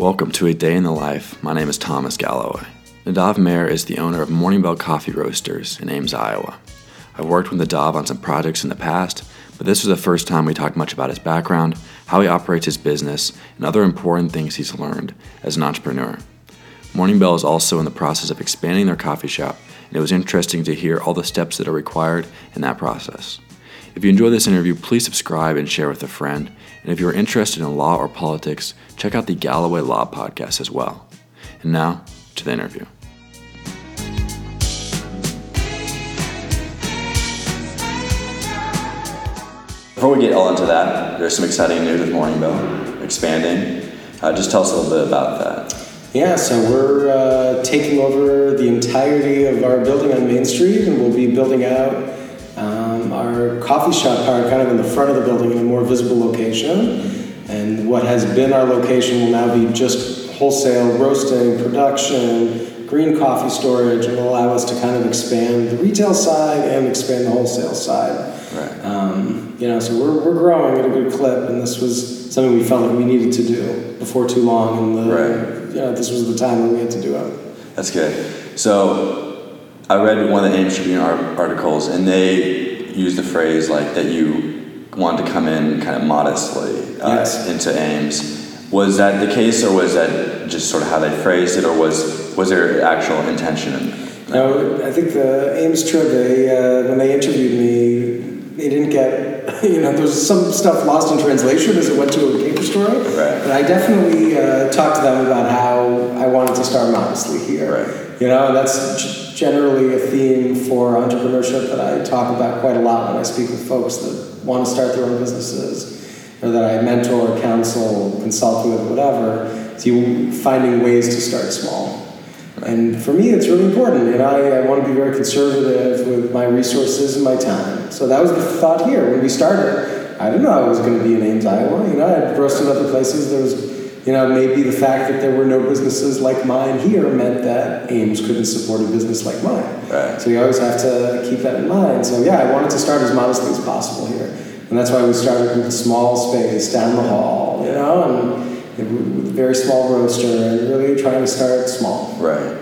Welcome to A Day in the Life. My name is Thomas Galloway. Nadav Mer is the owner of Morning Bell Coffee Roasters in Ames, Iowa. I've worked with Nadav on some projects in the past, but this was the first time we talked much about his background, how he operates his business, and other important things he's learned as an entrepreneur. Morning Bell is also in the process of expanding their coffee shop, and it was interesting to hear all the steps that are required in that process. If you enjoy this interview, please subscribe and share with a friend. And if you're interested in law or politics, check out the Galloway Law podcast as well. And now to the interview. Before we get all into that, there's some exciting news with Morning Bell expanding. Uh, just tell us a little bit about that. Yeah, so we're uh, taking over the entirety of our building on Main Street, and we'll be building out um, our coffee shop part kind of in the front of the building in a more visible location. And what has been our location will now be just wholesale roasting, production, green coffee storage, and will allow us to kind of expand the retail side and expand the wholesale side. Right. Um, you know, so we're, we're growing at a good clip, and this was something we felt like we needed to do before too long. And the, Right. you know, this was the time when we had to do it. That's good. So I read one of the Ames Tribune articles, and they used the phrase like that you wanted to come in kind of modestly uh, Yes. into Ames. Was that the case, or was that just sort of how they phrased it, or was was there actual intention? In No, I think the Ames Trib, they, uh, when they interviewed me, they didn't get, you know, there was some stuff lost in translation as it went to a paper story. Right. But I definitely uh, talked to them about how I wanted to start modestly here. Right. You know, that's generally a theme for entrepreneurship that I talk about quite a lot when I speak with folks that want to start their own businesses or that I mentor, counsel, consult with, whatever. Is you finding ways to start small. And for me, it's really important. And I, I want to be very conservative with my resources and my time. So that was the thought here when we started. I didn't know I was going to be in Ames, Iowa. You know, I'd roasted other places. There was, you know, maybe the fact that there were no businesses like mine here meant that Ames couldn't support a business like mine. Right. So you always have to keep that in mind. So yeah, I wanted to start as modestly as possible here. And that's why we started with a small space down the hall, you know, and with a very small roaster and really trying to start small. Right.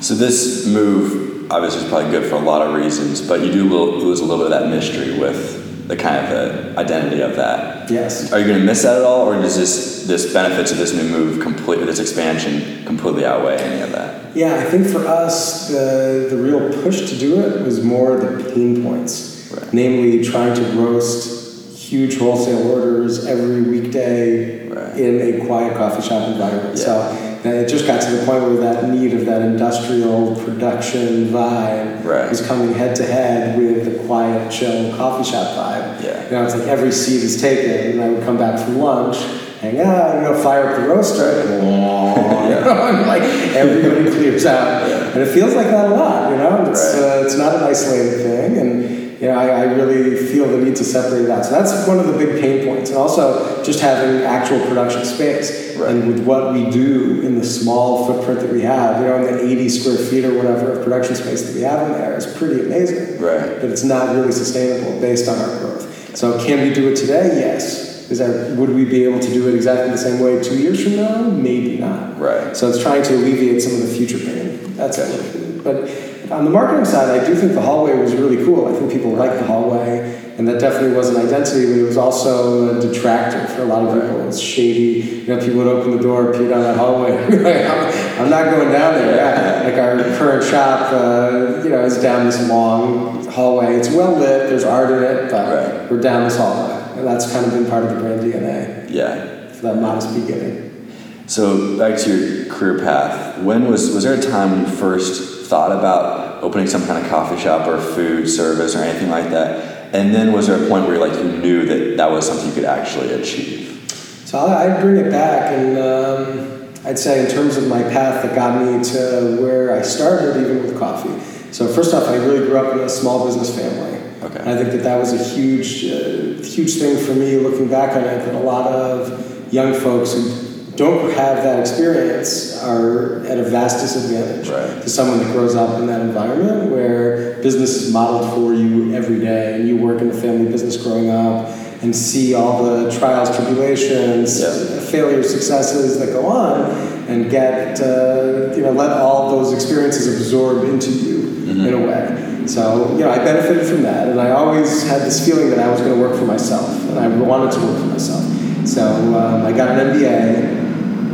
So this move obviously is probably good for a lot of reasons, but you do lose a little bit of that mystery with the kind of the identity of that. Yes. Are you going to miss that at all, or does this this benefits of this new move completely, this expansion completely outweigh any of that? Yeah, I think for us, the, the real push to do it was more the pain points. Right. Namely, trying to roast huge wholesale orders every weekday Right. in a quiet coffee shop environment. Yeah. So uh, it just got to the point where that need of that industrial production vibe Right. was coming head to head with the quiet, chill coffee shop vibe. Yeah. You know, it's like every seat is taken, and I would come back from lunch, hang out, you know, fire up the roaster, and, know, and like everybody clears out, and it feels like that a lot. You know, it's Right. uh, it's not an isolated thing, and you know, I, I really feel the need to separate it out. So that's one of the big pain points, and also just having actual production space. Right. And with what we do in the small footprint that we have, you know, in the 80 square feet or whatever of production space that we have in there is pretty amazing Right. but it's not really sustainable based on our growth. So can we do it today? Yes. Is that would we be able to do it exactly the same way two years from now? Maybe not. Right. So it's trying to alleviate some of the future pain. That's it. But on the marketing side, I do think the hallway was really cool. I think people like the hallway, and that definitely was an identity, but it was also a detractor for a lot of people. It was shady. You know, people would open the door, peer down that hallway. I'm, not going down there. Yeah. Like our current shop, uh, you know, is down this long hallway. It's well lit. There's art in it, but Right. we're down this hallway, and that's kind of been part of the brand DNA Yeah. for that modest beginning. So back to your career path. When was was there a time when you first thought about opening some kind of coffee shop or food service or anything like that? And then was there a point where like you knew that that was something you could actually achieve? So I- I'd bring it back, and um, I'd say in terms of my path that got me to where I started, even with coffee. So first off, I really grew up in a small business family. Okay. And I think that that was a huge, uh, huge thing for me looking back on it. That a lot of young folks who don't have that experience are at a vast disadvantage Right. to someone that grows up in that environment where business is modeled for you every day, and you work in a family business growing up and see all the trials, tribulations, Yeah. failures, successes that go on, and get uh, you know let all those experiences absorb into you mm-hmm. in a way. So you know I benefited from that, and I always had this feeling that I was going to work for myself, and I wanted to work for myself. So um, I got an MBA.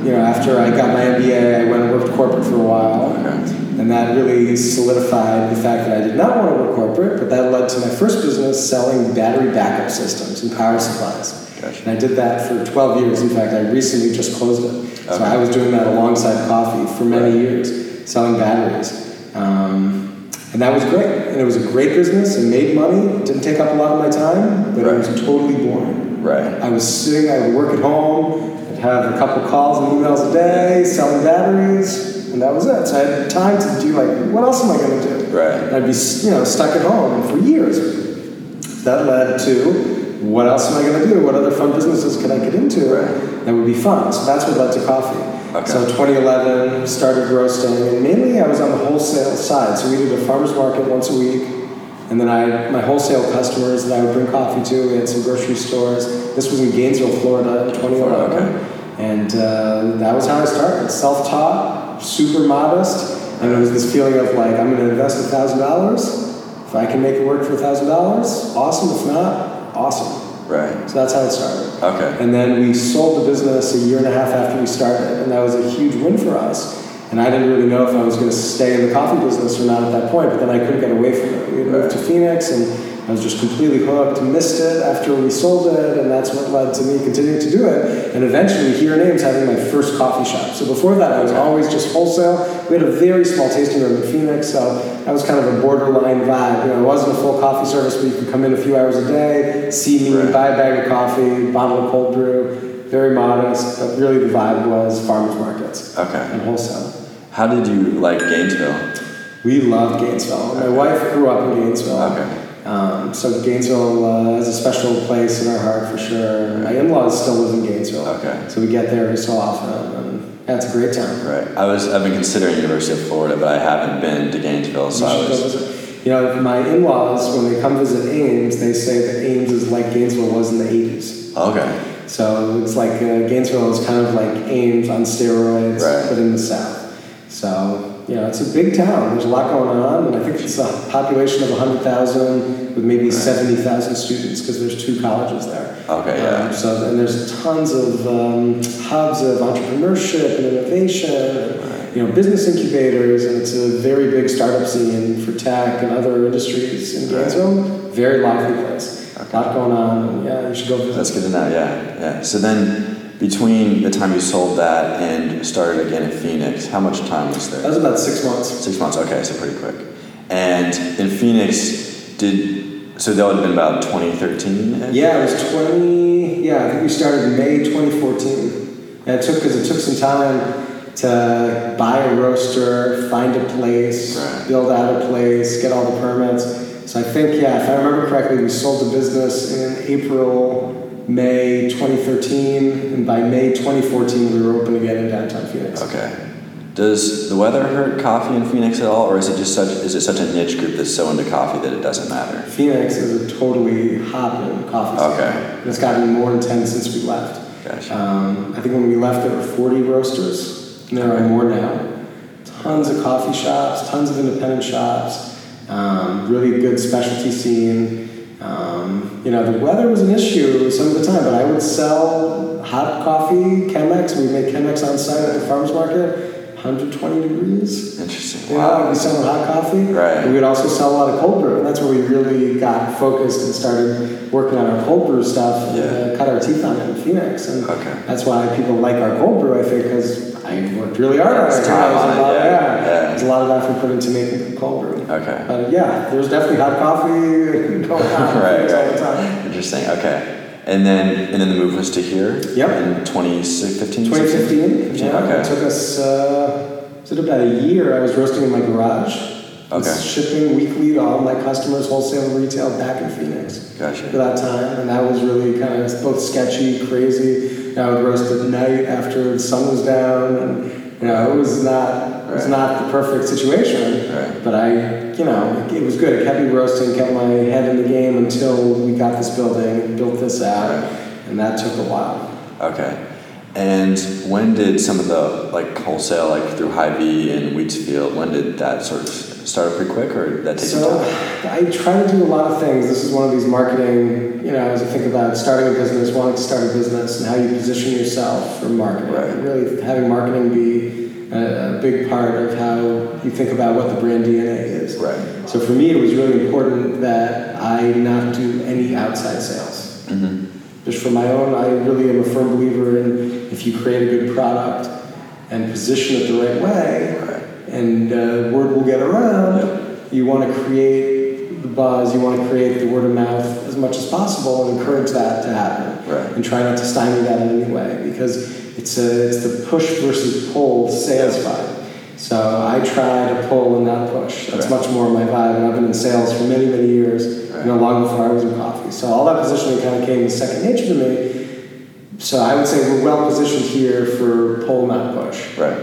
You know, after I got my MBA, I went and worked corporate for a while. Okay. And that really solidified the fact that I did not want to work corporate, but that led to my first business selling battery backup systems and power supplies. Gotcha. And I did that for 12 years. In fact, I recently just closed it. Okay. So I was doing that alongside coffee for many right. years, selling batteries. Um, and that was great. And it was a great business and made money. It didn't take up a lot of my time, but right. it was totally boring. Right. I was sitting, I would work at home, have a couple calls and emails a day, selling batteries and that was it. So I had time to do like, what else am I going to do? Right. And I'd be you know stuck at home for years. That led to what else am I going to do? What other fun businesses can I get into right. that would be fun? So that's what led to coffee. Okay. So 2011 started roasting, and mainly I was on the wholesale side. So we did a farmers market once a week, and then I my wholesale customers that I would bring coffee to. We had some grocery stores. This was in Gainesville, Florida, in 2011, okay. and uh, that was how I started. Self-taught super modest, and it was this feeling of like, I'm going to invest a thousand dollars. If I can make it work for a thousand dollars, awesome. If not, awesome. Right. So that's how it started. Okay. And then we sold the business a year and a half after we started, and that was a huge win for us. And I didn't really know if I was going to stay in the coffee business or not at that point, but then I couldn't get away from it. We had moved to Phoenix, and I was just completely hooked, missed it after we sold it, and that's what led to me continuing to do it. And eventually, Here in Ames having my first coffee shop. So before that, I was always just wholesale. We had a very small tasting room in Phoenix, so that was kind of a borderline vibe. You know, it wasn't a full coffee service, but you could come in a few hours a day, see me, buy a bag of coffee, bottle of cold brew. Very modest, but really the vibe was farmers markets okay. and wholesale. How did you like Gainesville? We loved Gainesville. My wife grew up in Gainesville. Okay. Um, so Gainesville uh, has a special place in our heart for sure. My in-laws still live in Gainesville. Okay. So we get there every so often, and it's a great town. Right. I was I've been considering University of Florida, but I haven't been to Gainesville, so you I was. You know, my in-laws when they come visit Ames, they say that Ames is like Gainesville was in the '80s. Okay. So it's like uh, Gainesville is kind of like Ames on steroids, right. but in the South. So you know, it's a big town. There's a lot going on, and I think it's a population of 100,000 with maybe right. 70,000 students because there's two colleges there. Okay, yeah. Um, so, and there's tons of um, hubs of entrepreneurship and innovation, and, right. you know, business incubators, and it's a very big startup scene for tech and other industries in Gainesville. Right. Very lively place. Okay. A lot going on, and yeah, you should go visit. That's good to know. Yeah, yeah. So then between the time you sold that and started again in Phoenix, how much time was there? That was about six months. Six months, okay, so pretty quick. And in Phoenix, did so that would have been about 2013? Yeah, it was 20. Yeah, I think we started in May 2014. And it took because it took some time to buy a roaster, find a place, right. build out a place, get all the permits. So I think, yeah, if I remember correctly, we sold the business in April May 2013, and by May 2014, we were open again in downtown Phoenix. Okay. Does the weather hurt coffee in Phoenix at all, or is it just such is it such a niche group that's so into coffee that it doesn't matter? Phoenix is a totally hopping coffee scene. Okay. And it's gotten more intense since we left. Gotcha. Um, I think when we left, there were 40 roasters, and there are more now. Tons of coffee shops, tons of independent shops, um, really good specialty scene. Um, you know, the weather was an issue some of the time, but I would sell hot coffee, Chemex. We make Chemex on site at the farmers market. 120 degrees. Interesting. You wow. know, we selling hot coffee. Right. we would also sell a lot of cold brew, and that's where we really got focused and started working on our cold brew stuff. Yeah. And, uh, cut our teeth on it in Phoenix, and okay. that's why people like our cold brew. I think because I worked really hard on it. Time on it. Yeah. yeah. yeah. There's a lot of effort put into making cold brew. Okay. But yeah, there's definitely hot coffee going on right, right. all the time. Interesting. Okay. And then and then the move was to here. Yep. In 2015. 2015. Yeah. Okay. It took us. Uh, it about a year. I was roasting in my garage. Okay. Shipping weekly to all my customers, wholesale and retail, back in Phoenix. Gotcha. For that time, and that was really kind of both sketchy, crazy. I would roast at night after the sun was down, and you know it was not it was not the perfect situation. Right. But I, you know, it was good. It kept me roasting, kept my head in the game until we got this building, built this out, and that took a while. Okay. And when did some of the like wholesale, like through Hy-Vee and Wheatsfield, when did that sort of start up pretty quick, or did that take So time? I try to do a lot of things. This is one of these marketing, you know, as I think about starting a business, wanting to start a business, and how you position yourself for marketing. Right. Really having marketing be a, a big part of how you think about what the brand DNA is. Right. So for me, it was really important that I not do any outside sales. Mm-hmm. Just for my own, I really am a firm believer in if you create a good product and position it the right way, Right. and uh, word will get around. Yep. You want to create the buzz, you want to create the word of mouth as much as possible and encourage that to happen. Right. And try not to stymie that in any way because it's, a, it's the push versus pull sales vibe. So I try to pull and not push. That's Right. much more my vibe, and I've been in sales for many, many years, Right. you know, long before I was in coffee. So all that positioning kind of came second nature to me. So I would say we're well positioned here for pull, not push Right.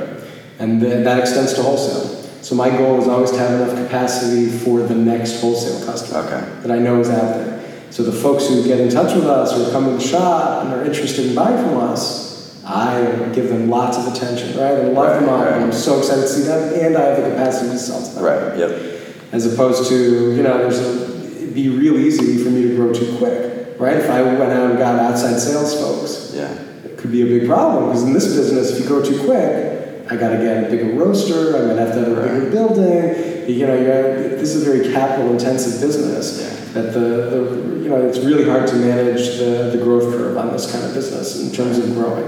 and th- that extends to wholesale. So my goal is always to have enough capacity for the next wholesale customer Okay. that I know is out there. So the folks who get in touch with us or come to the shop and are interested in buying from us, I give them lots of attention, right? And love them Right, up, right. and I'm so excited to see them, and I have the capacity to sell to them. Right. Yep. As opposed to, you know, there's a, it'd be real easy for me to grow too quick, right? If I went out and got outside sales folks, Yeah. it could be a big problem because in this business, if you grow too quick, I got to get a bigger roaster. I'm going to have to have a bigger building. You know, you're, this is a very capital-intensive business. Yeah. That the, the you know it's really hard to manage the, the growth curve on this kind of business in terms of growing.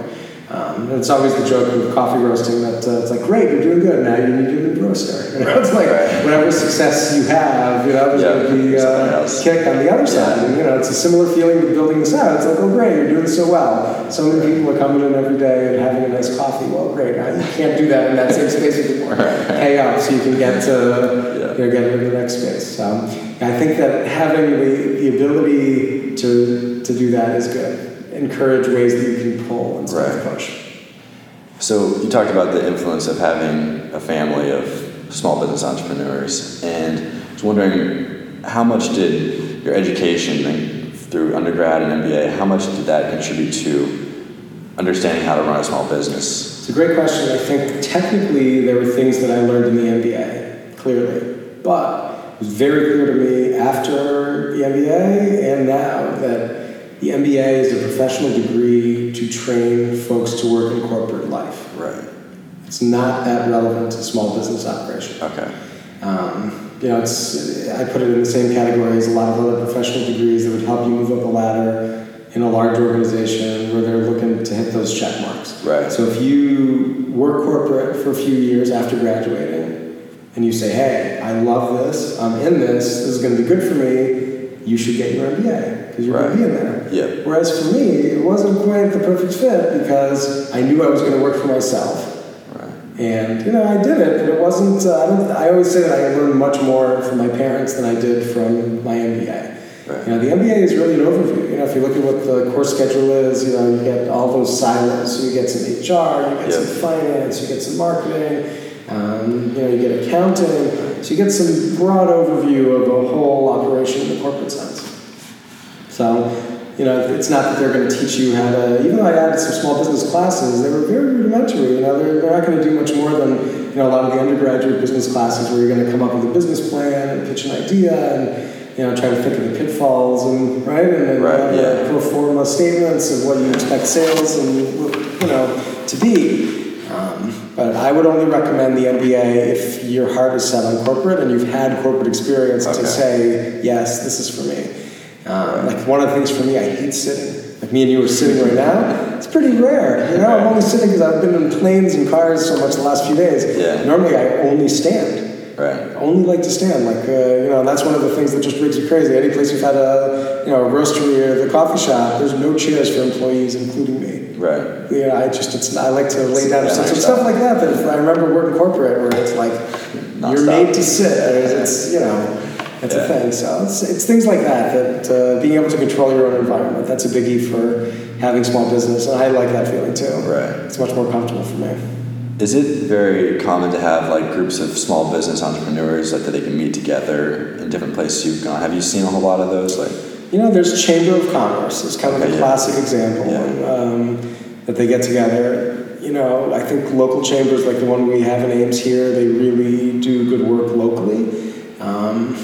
Um, it's always the joke with coffee roasting that uh, it's like, great, you're doing good. Now you need your new roaster. You know, it's like whatever success you have, you know, there's going to be uh, kick on the other side. Yeah. And, you know, it's a similar feeling with building this out. It's like, oh, great, you're doing so well. So many people are coming in every day and having a nice coffee. Well, great. Now, you can't do that in that same space anymore. Pay up so you can get to, Yeah. you know, get into the next space. So I think that having the, the ability to, to do that is good. Encourage ways that you can pull instead of Right. push. So you talked about the influence of having a family of small business entrepreneurs, and I was wondering how much did your education like, through undergrad and MBA, how much did that contribute to understanding how to run a small business? It's a great question. I think technically there were things that I learned in the MBA, clearly. But it was very clear to me after the MBA and now that the MBA is a professional degree to train folks to work in corporate life. Right. It's not that relevant to small business operation. Okay. Um, you know, it's I put it in the same category as a lot of other professional degrees that would help you move up the ladder in a large organization where they're looking to hit those check marks. Right. So if you work corporate for a few years after graduating and you say, "Hey, I love this. I'm in this. This is going to be good for me," you should get your MBA because you're Right. going to be in there. Yeah. Whereas for me, it wasn't quite the perfect fit because I knew I was going to work for myself. Right. And you know, I did it, but it wasn't. Uh, I, don't, I always say that I learned much more from my parents than I did from my MBA. Right. You know, the MBA is really an overview. You know, if you look at what the course schedule is, you know, you get all those silos. So you get some HR, you get some finance, you get some marketing, um, you know, you get accounting. So you get some broad overview of a whole operation in the corporate sense. So, you know, it's not that they're going to teach you how to, even though I added some small business classes, they were very rudimentary. You know, they're, they're not going to do much more than, you know, a lot of the undergraduate business classes where you're going to come up with a business plan and pitch an idea and, you know, try to think of the pitfalls and, right? And then Right, yeah. the pro forma statements of what you expect sales and, you know, to be. Um, but I would only recommend the MBA if your heart is set on corporate and you've had corporate experience Okay. to say, yes, this is for me. Um, like one of the things for me, I hate sitting. Like me and you are sitting right now. It's pretty rare. You know, I'm only sitting because I've been in planes and cars so much the last few days. Yeah. Normally, I only stand. Right. I only like to stand. Like uh, you know, that's one of the things that just makes me crazy. Any place you've had a you know a roastery or the coffee shop, there's no chairs for employees, including me. Right. You know, I just it's I like to lay down Yeah, so, stuff like that. If I remember working corporate where it's like you're made to sit. It's you know. It's Yeah. a thing. So it's, it's things like that that uh, being able to control your own environment. That's a biggie for having small business, and I like that feeling too. Right. It's much more comfortable for me. Is it very common to have like groups of small business entrepreneurs like, that they can meet together in different places you've gone? Have you seen a whole lot of those? Like, You know, there's Chamber of Commerce. It's kind of Okay, a yeah. classic example. Yeah. Um, that they get together. You know, I think local chambers like the one we have in Ames here, they really do good work locally. Um,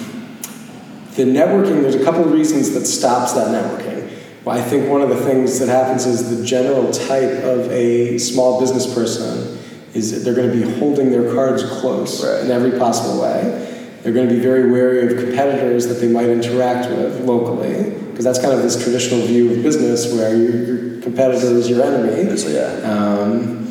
the networking, there's a couple of reasons that stops that networking. Well, I think one of the things that happens is the general type of a small business person is that they're going to be holding their cards close right. in every possible way. They're going to be very wary of competitors that they might interact with locally, because that's kind of this traditional view of business where your, your competitor is your enemy. So, yeah. Um,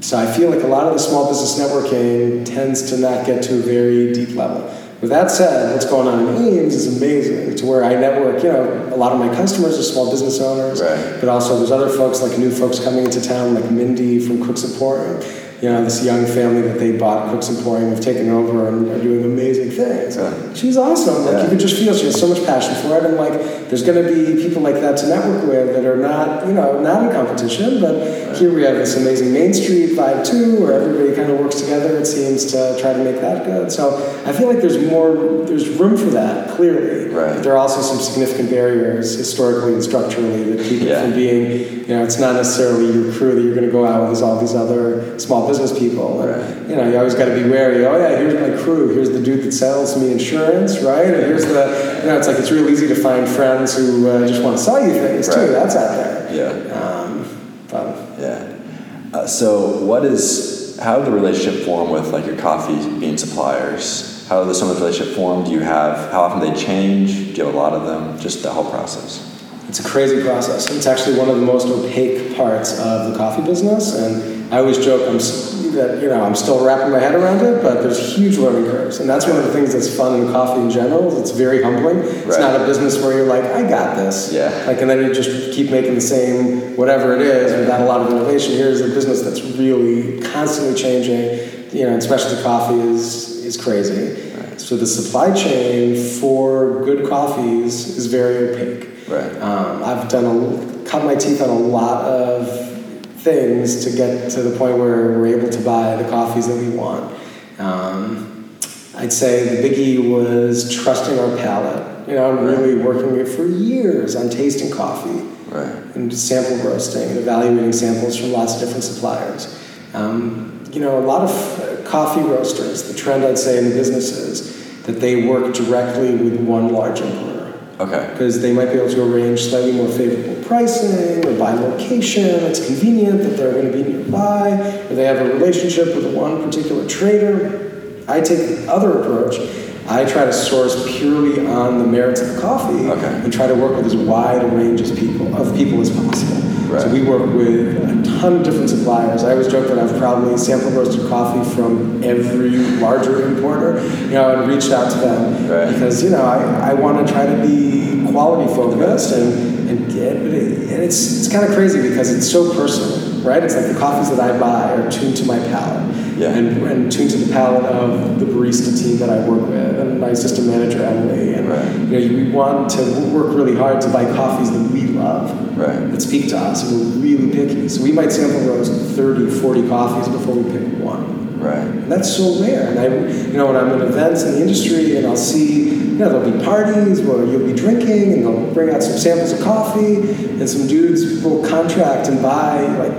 so I feel like a lot of the small business networking tends to not get to a very deep level. With that said, what's going on in Ames is amazing to where I network, you know, a lot of my customers are small business owners, right. but also there's other folks like new folks coming into town, like Mindy from Cook Emporium. You know, this young family that they bought Cook's Emporium have taken over and are doing amazing things. Yeah. She's awesome. Like Yeah. you can just feel she has so much passion for it, and like there's going to be people like that to network with that are not, you know, not in competition. But here we have this amazing Main Street vibe too, where everybody kind of works together. It seems to try to make that good. So I feel like there's more, there's room for that clearly. Right. But there are also some significant barriers historically and structurally that keep Yeah. it from being, you know, it's not necessarily your crew that you're going to go out with. There's all these other small business people. Right. You know, you always got to be wary. Oh yeah, here's my crew. Here's the dude that sells me insurance, right? And here's the, you know, it's like it's real easy to find friends who uh, just want to sell you things too. That's out there. Yeah. Um, Yeah. Uh, so, what is how did the relationship form with like your coffee bean suppliers? How did some of the relationship form? Do you have how often they change? Do you have a lot of them? Just the whole process. It's a crazy process. It's actually one of the most opaque parts of the coffee business, and I always joke I'm, that you know I'm still wrapping my head around it, but there's huge learning curves, and that's one of the things that's fun in coffee in general. It's very humbling. It's Right. not a business where you're like, I got this, Yeah. like, and then you just keep making the same whatever it is without a lot of innovation. Here's a business that's really constantly changing. You know, and specialty coffee is is crazy. So the supply chain for good coffees is very opaque. Right. Um, I've done a, cut my teeth on a lot of things to get to the point where we're able to buy the coffees that we want. Um, I'd say the biggie was trusting our palate. You know, I'm really working it for years on tasting coffee Right. and sample roasting and evaluating samples from lots of different suppliers. Um, you know, a lot of coffee roasters, the trend I'd say in the business is that they work directly with one large importer Okay. because they might be able to arrange slightly more favorable pricing or by location. It's convenient that they're going to be nearby, or they have a relationship with one particular trader. I take the other approach. I try to source purely on the merits of the coffee Okay. and try to work with as wide a range as people of people as possible. Right. So we work with a ton of different suppliers. I always joke that I've probably sample roasted coffee from every larger importer, you know, and reached out to them Right. because you know I, I want to try to be quality focused and and get but it, and it's it's kind of crazy because it's so personal, right? It's like the coffees that I buy are tuned to my palate. Yeah. And, and tuned to the palate of the barista team that I work with and my assistant manager Emily and Right. you know we want to work really hard to buy coffees that we love Right. that speak to us and we're really picky. So we might sample roast 30, 40 coffees before we pick one. Right. And that's so rare. And I, you know, when I'm at events in the industry and I'll see, you know, there'll be parties where you'll be drinking and they'll bring out some samples of coffee and some dudes will contract and buy like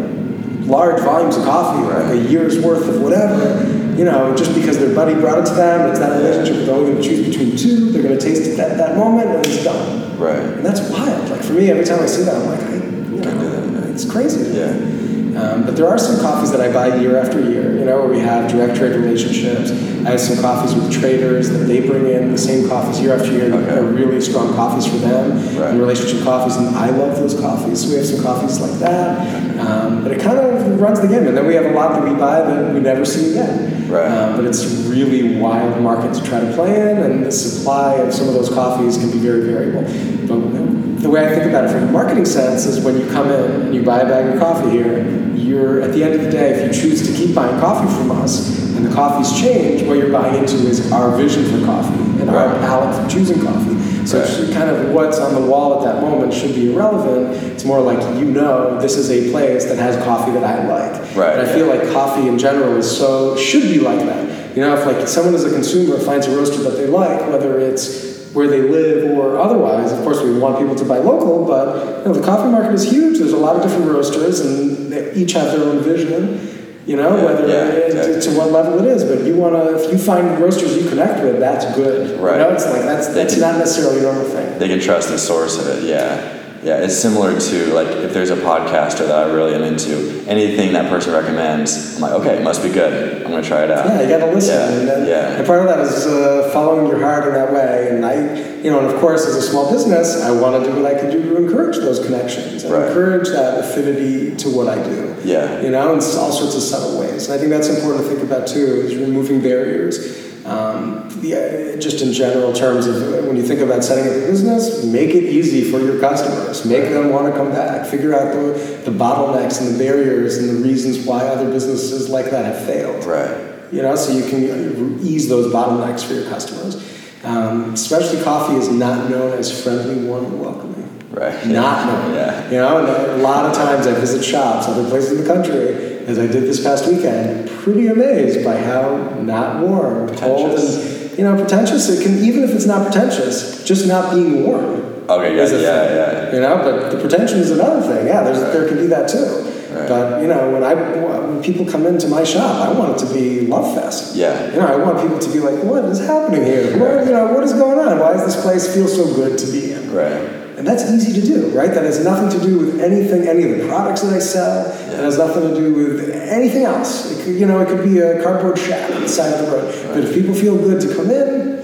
large volumes of coffee, like a year's worth of whatever, you know, just because their buddy brought it to them. and It's that relationship. They're only going to choose between two. They're going to taste it at that moment and it's done. Right. And that's wild. Like for me, every time I see that, I'm like, I, you know, it's crazy. Yeah. Um, but there are some coffees that I buy year after year, you know, where we have direct trade relationships. I have some coffees with traders that they bring in the same coffees year after year Okay. are really strong coffees for them, Right. and relationship coffees, and I love those coffees. So we have some coffees like that. Um, but it kind of runs the gamut. And then we have a lot that we buy that we never see again. Right. Um, but it's really wild market to try to play in, and the supply of some of those coffees can be very variable. But the way I think about it from a marketing sense is when you come in and you buy a bag of coffee here, you're at the end of the day, if you choose to keep buying coffee from us and the coffees change, what you're buying into is our vision for coffee and our Right. palate for choosing coffee. So Right. kind of what's on the wall at that moment should be irrelevant. It's more like you know this is a place that has coffee that I like. Right, And I feel like coffee in general is so should be like that. You know, if like someone as a consumer finds a roaster that they like, whether it's where they live or otherwise, of course we want people to buy local, but you know, the coffee market is huge. There's a lot of different roasters, and they each have their own vision. You know, Yeah, whether yeah, it- exactly. to what level it is, but you want to. If you find roasters you connect with, that's good. Right. You know, it's like that's that's can- not necessarily a normal thing. They can trust the source of it. Yeah. Yeah, it's similar to like if there's a podcaster that I really am into, anything that person recommends, I'm like, okay, it must be good. I'm gonna try it out. Yeah, you got to listen. Yeah, and, then, yeah. and part of that is uh, following your heart in that way. And I, you know, and of course, as a small business, I want to do what I can do to encourage those connections and Right. encourage that affinity to what I do. Yeah. You know, in all sorts of subtle ways. And I think that's important to think about too, is removing barriers. Um, yeah, just in general terms of uh, when you think about setting up a business, make it easy for your customers. Make them want to come back. Figure out the, the bottlenecks and the barriers and the reasons why other businesses like that have failed Right. you know, so you can ease those bottlenecks for your customers. Um, specialty coffee is not known as friendly, warm, and welcoming. Right. Not known. Yeah. You know, and a lot of times I visit shops, other places in the country, as I did this past weekend, pretty amazed by how not warm, cold, and you know, pretentious. It can even if it's not pretentious, just not being warm. Okay, yeah, yeah, thing, yeah. You know, but the pretension is another thing. Yeah, there's, there can be that too. Right. But you know, when I when people come into my shop, I want it to be love fest. Yeah. You know, I want people to be like, "What is happening here? What, you know, what is going on? Why does this place feel so good to be in?" Right. And that's easy to do, right? That has nothing to do with anything, any of the products that I sell. Yeah. It has nothing to do with anything else. It could, you know, it could be a cardboard shack on the side of the road. But if people feel good to come in,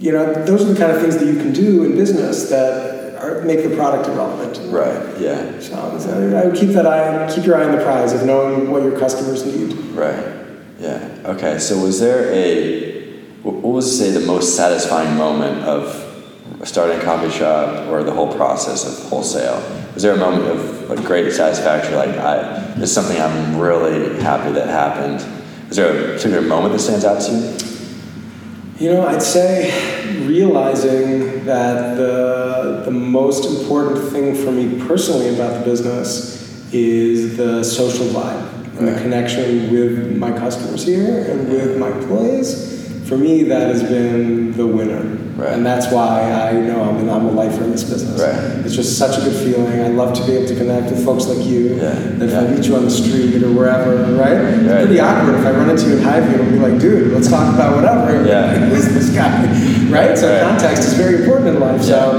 you know, those are the kind of things that you can do in business that are, make the product irrelevant. Right. Yeah. So, so I would keep that eye, keep your eye on the prize of knowing what your customers need. Right. Yeah. Okay. So was there a what what was say the most satisfying moment of starting a coffee shop or the whole process of wholesale? Was there a moment of like great satisfaction? Like I, this is something I'm really happy that happened. Is there a particular moment that stands out to you? You know, I'd say realizing that the, the most important thing for me personally about the business is the social vibe and the connection with my customers here and with my employees. For me, that has been the winner. Right. And that's why I know I'm, an, I'm a lifer in this business. Right. It's just such a good feeling. I love to be able to connect with folks like you. Yeah. That if I meet you on the street or wherever, right? It's pretty awkward if I run into you in Hy-Vee and be like, dude, let's talk about whatever. Yeah. Who's this guy? Right? So Right. context is very important in life. So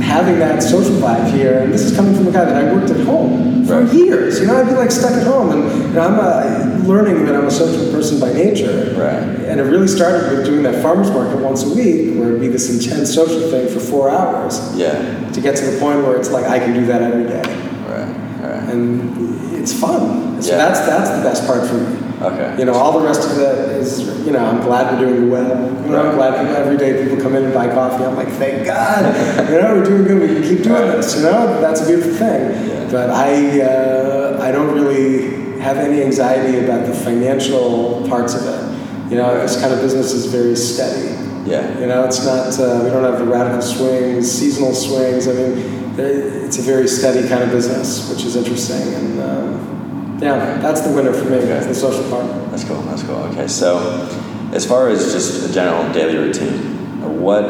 having that social vibe here, and this is coming from a guy that I worked at home for Right. years. You know, I'd be like stuck at home, and you know, I'm a, learning that I'm a social person by nature. Right. And it really started with doing that farmers market once a week, where it'd be this intense social thing for four hours, Yeah. to get to the point where it's like I can do that every day, Right. Right. and it's fun. So Yeah. that's that's the best part for me. Okay. You know, all the rest of it is, you know, I'm glad we're doing well. You know, I'm glad people, every day people come in and buy coffee. I'm like, thank God. you know, we're doing good. We can keep doing this. You know, that's a beautiful thing. Yeah. But I, uh, I don't really have any anxiety about the financial parts of it. You know, this kind of business is very steady. Yeah. You know, it's not, uh, we don't have the radical swings, seasonal swings. I mean, it's a very steady kind of business, which is interesting. And um, yeah, that's the winner for me, guys, the social part. That's cool. That's cool. Okay, so as far as just a general daily routine, what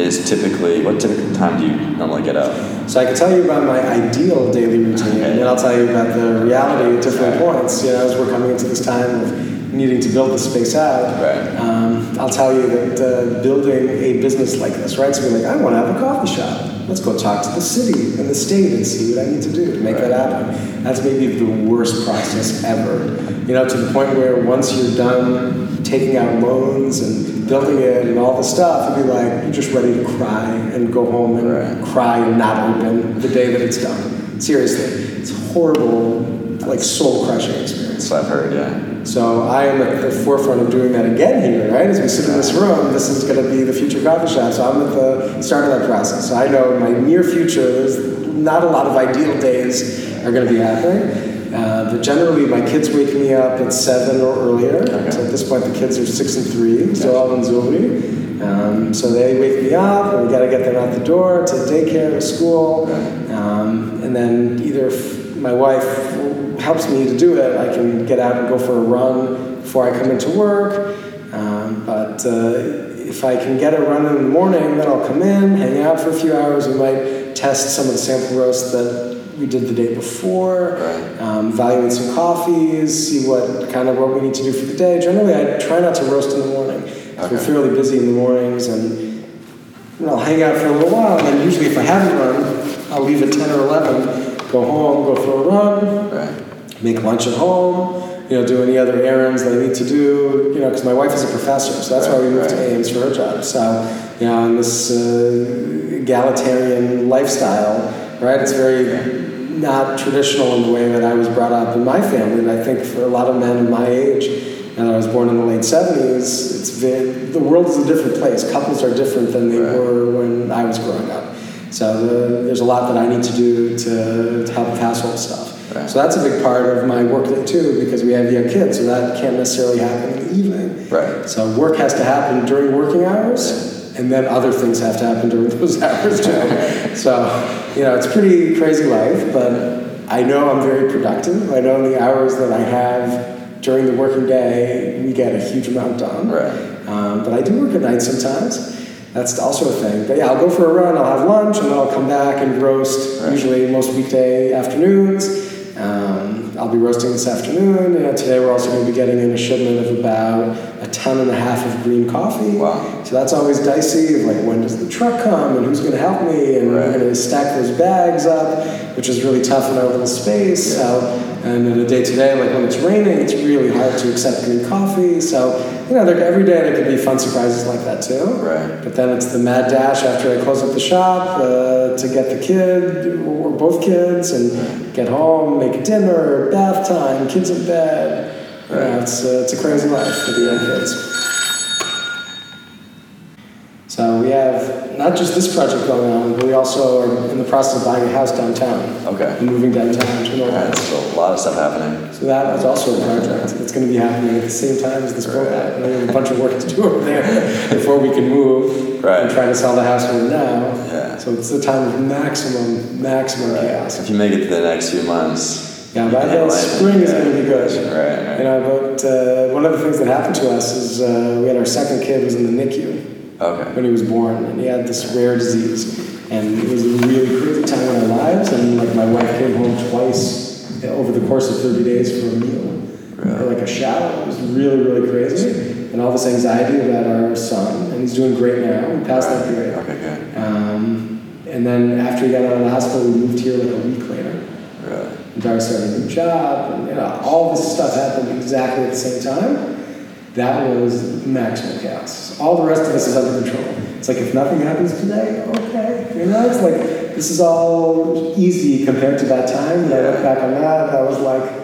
is typically what typical time do you normally get up? So I can tell you about my ideal daily routine, Okay. and then I'll tell you about the reality at different Right. points. You know, as we're coming into this time of needing to build the space out. Right. Um, I'll tell you that uh, building a business like this, right? So we're like, I want to have a coffee shop. Let's go talk to the city and the state and see what I need to do to make that happen. That's maybe the worst process ever. You know, to the point where once you're done taking out loans and building it and all the stuff, you'd be like, you're just ready to cry and go home and Right. cry and not open the day that it's done. Seriously, it's horrible, like soul crushing experience. So I've heard, yeah. So I am at the forefront of doing that again here, right? As we sit in this room, this is going to be the future coffee shop. So I'm at the start of that process. So I know in my near future, there's not a lot of ideal days are going to be happening. Uh, but generally, my kids wake me up at seven or earlier. Okay. So at this point, the kids are six and three, so all in Zuli. Um, so they wake me up, and we got to get them out the door to daycare, to school, um, and then either f- my wife helps me to do it. I can get out and go for a run before I come into work. Um, but uh, if I can get a run in the morning, then I'll come in, hang out for a few hours. We might test some of the sample roasts that we did the day before, Right. um, evaluate some coffees, see what kind of what we need to do for the day. Generally, I try not to roast in the morning. 'cause We're fairly busy in the mornings, and you know, I'll hang out for a little while. And then usually, if I haven't run, I'll leave at ten or eleven, go home, go for a run, Right. make lunch at home, you know, do any other errands that I need to do, you know, because my wife is a professor, so that's why we Right, moved to. Ames for her job. So, you know, in this uh, egalitarian lifestyle, right, it's very not traditional in the way that I was brought up in my family. And I think for a lot of men my age, and I was born in the late 70s, it's very, the world is a different place. Couples are different than they Right. were when I was growing up. So the, there's a lot that I need to do to, to help with household stuff. Right. So that's a big part of my workday too, because we have young kids, so that can't necessarily happen in the evening. Right. So work has to happen during working hours, and then other things have to happen during those hours too. So, you know, it's pretty crazy life, but I know I'm very productive. I know in the hours that I have during the working day, we get a huge amount done. Right. Um, but I do work at night sometimes. That's also a thing. But yeah, I'll go for a run, I'll have lunch, and then I'll come back and roast, Right. usually most weekday afternoons. Um, I'll be roasting this afternoon. You know, today we're also going to be getting in a shipment of about ton and a half of green coffee. Wow. So that's always dicey. Of like, when does the truck come, and who's going to help me, and Right. we're going to stack those bags up, which is really tough in our little space. Yeah. So, and in a day today, like when it's raining, it's really hard to accept green coffee. So, you know, there, every day there could be fun surprises like that too. Right. But then it's the mad dash after I close up the shop uh, to get the kid or both kids and get home, make dinner, bath time, kids in bed. Right. it's, uh, it's a crazy life for the young kids. So we have not just this project going on, but we also are in the process of buying a house downtown Okay. and moving downtown to North Right. So a lot of stuff happening. so that is also a project. It's going to be happening at the same time as this program. And we have a bunch of work to do over there before we can move Right. and try to sell the house we're now. Yeah. So it's the time of maximum, maximum chaos. If you make it to the next few months. Yeah, you by can the handle anything. spring is going to be good. Right. Right. You know, but uh, one of the things that happened to us is uh, we had our second kid was in the NICU Okay. when he was born, and he had this rare disease, and it was a really crazy time in our lives. And like my wife came home twice over the course of 30 days for a meal, or like a shower. It was really, really crazy, and all this anxiety about our son. And he's doing great now. We passed that period. Okay. Good. Um, and then after he got out of the hospital, we moved here like a week later. And Dara started a new job, and you know, all this stuff happened exactly at the same time. That was maximum chaos. All the rest of this is under control. It's like if nothing happens today, okay. You know, it's like this is all easy compared to that time. And I look back on that, that was like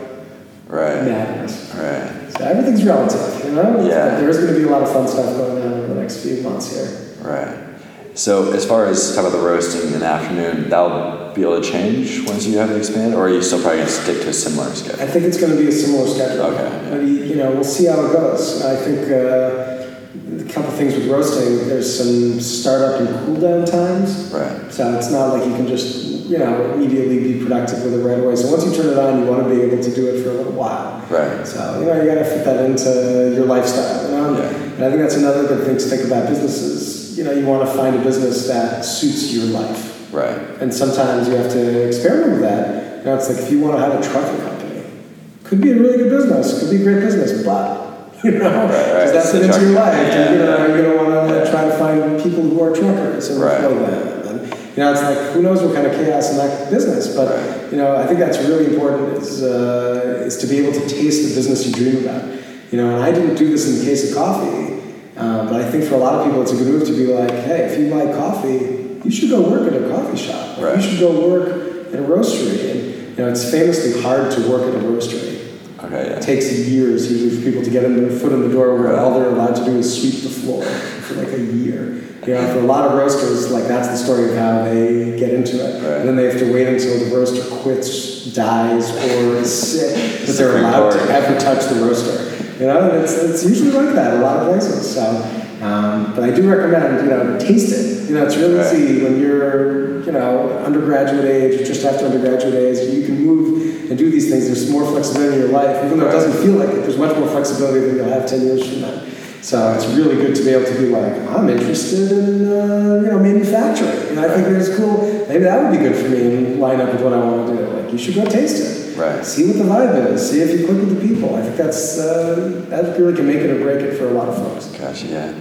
Right. madness. Right. So everything's relative, you know? Yeah. There's going to be a lot of fun stuff going on over the next few months here. Right. So as far as talk about the roasting in the afternoon, that'll be able to change once you have it expanded, or are you still probably gonna stick to a similar schedule? I think it's going to be a similar schedule. Okay. But you you know, we'll see how it goes. I think uh, a couple things with roasting. There's some startup and cool down times. Right. So it's not like you can just you know immediately be productive with it right away. So once you turn it on, you want to be able to do it for a little while. Right. So you know you got to fit that into your lifestyle. You know, Yeah. and I think that's another good thing to think about businesses. You know, you want to find a business that suits your life. Right. And sometimes you have to experiment with that. You know, it's like if you want to have a trucking company, could be a really good business, could be a great business, but you know, right. does that It's fit the into your life? yeah, you know, yeah. going to want to Yeah. try to find people who are truckers and Right. employ them? And you know, it's like who knows what kind of chaos in that business. But Right. you know, I think that's really important is uh, is to be able to taste the business you dream about. You know, and I didn't do this in the case of coffee. Um, but I think for a lot of people, it's a good move to be like, hey, if you like coffee, you should go work at a coffee shop. Or Right. You should go work at a roastery. And you know, it's famously hard to work at a roastery. Okay. It takes years usually for people to get their foot in the door where all they're allowed to do is sweep the floor for like a year. You know, for a lot of roasters, like that's the story of how they get into it. Right. And then they have to wait until the roaster quits, dies, or is sick that they're allowed to ever touch the roaster. You know, and it's, it's usually like that a lot of places. So, um, but I do recommend, you know, taste it. You know, it's really Right. easy when you're, you know, undergraduate age or just after undergraduate age, you can move and do these things. There's more flexibility in your life, even though it doesn't feel like it. There's much more flexibility than you'll have 10 years from now. So it's really good to be able to be like, I'm interested in uh, you know manufacturing, and I think it's cool. Maybe that would be good for me and line up with what I want to do. Like you should go taste it, Right. See what the vibe is. See if you click with the people. I think that's uh, that really can make it or break it for a lot of folks. Gosh, yeah.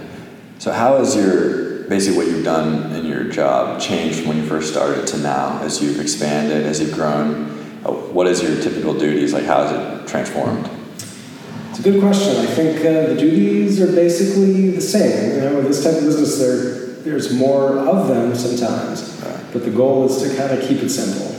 So how has your, basically what you've done in your job changed from when you first started to now as you've expanded, as you've grown? Uh, What is your typical duties? Like how has it transformed? It's a good question. I think uh, the duties are basically the same. You know, with this type of business, there there's more of them sometimes, Right. but the goal is to kind of keep it simple.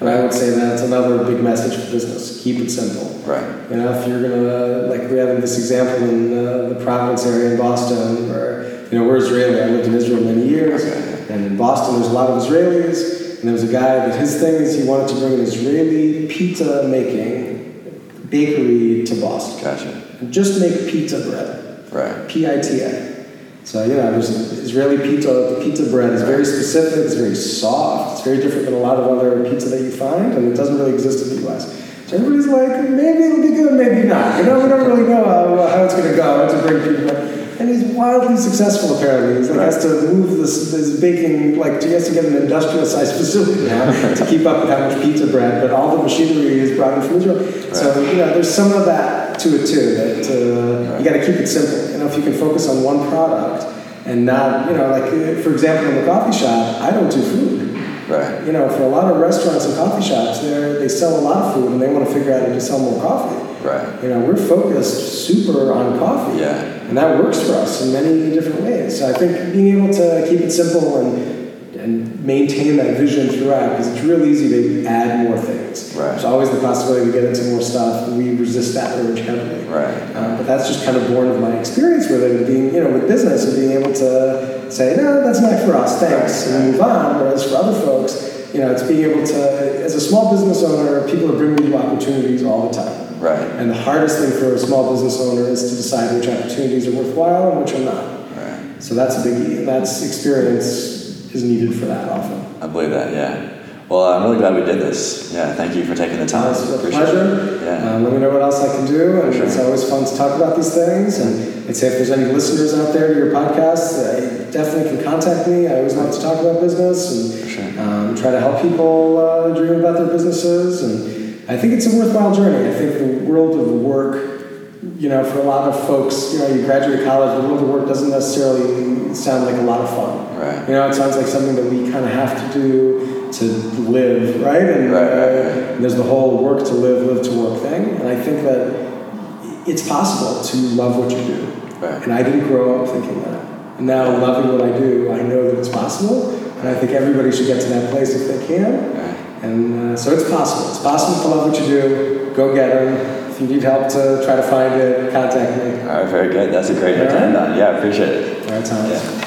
And I would say that's another big message for business: keep it simple. Right. You know, if you're gonna like we have this example in uh, the Providence area in Boston, where you know we're Israeli. I lived in Israel many years, Okay. and in Boston there's a lot of Israelis. And there was a guy that his thing is he wanted to bring an Israeli pita making bakery to Boston Gotcha. and just make pita bread, Right. P-I-T-A. So know, there's Israeli pita. The pita bread is very specific. It's very soft. It's very different than a lot of other pita that you find, and it doesn't really exist in the U.S. So everybody's like, maybe it'll be good, maybe not. You know, we don't really know how, how it's going to go to bring people. And he's wildly successful apparently. He's like has to move this, this baking like he has to get an industrial sized facility now to keep up with how much pita bread. But all the machinery is brought in from Israel. So you know, there's some of that to it too. That uh, you got to keep it simple. You know, if you can focus on one product and not, you know, like for example, in the coffee shop, I don't do food. Right. You know, for a lot of restaurants and coffee shops, they they sell a lot of food and they want to figure out how to sell more coffee. Right. You know, we're focused super on coffee. Yeah. And that works for us in many different ways. So I think being able to keep it simple and and maintain that vision throughout, because it's real easy to add more things. Right. There's always the possibility we get into more stuff, and we resist that urge heavily. Right. Um, but that's just kind of born of my experience with it, and being, you know, with business, and being able to say, no, that's not for us, thanks, Right, and move on. Whereas for other folks, you know, it's being able to, as a small business owner, people are bringing you opportunities all the time. Right. And the hardest thing for a small business owner is to decide which opportunities are worthwhile and which are not. Right. So that's a biggie, and that's experience is needed for that often. I believe that, yeah. Well, I'm really glad we did this. Yeah, thank you for taking the time. It's a Appreciate it. pleasure. Yeah. Um, let me know what else I can do, and Sure. it's always fun to talk about these things. And I'd say if there's any listeners out there to your podcast, uh, definitely can contact me. I always love to talk about business and sure. um, try to help people uh, dream about their businesses. And I think it's a worthwhile journey. I think the world of work, you know, for a lot of folks, you know, you graduate college, the world of work doesn't necessarily sound like a lot of fun. Right. You know, it sounds like something that we kind of have to do to live, right? And, Right, right, right. and there's the whole work to live, live to work thing. And I think that it's possible to love what you do. Right. And I didn't grow up thinking that. And now, loving what I do, I know that it's possible. And I think everybody should get to that place if they can. And uh, so it's possible. It's possible to love what you do. Go get them. If you need help to try to find it, contact me. All right, very good. That's a great All right. end on. Yeah, I appreciate it. All right, Thomas. Yeah.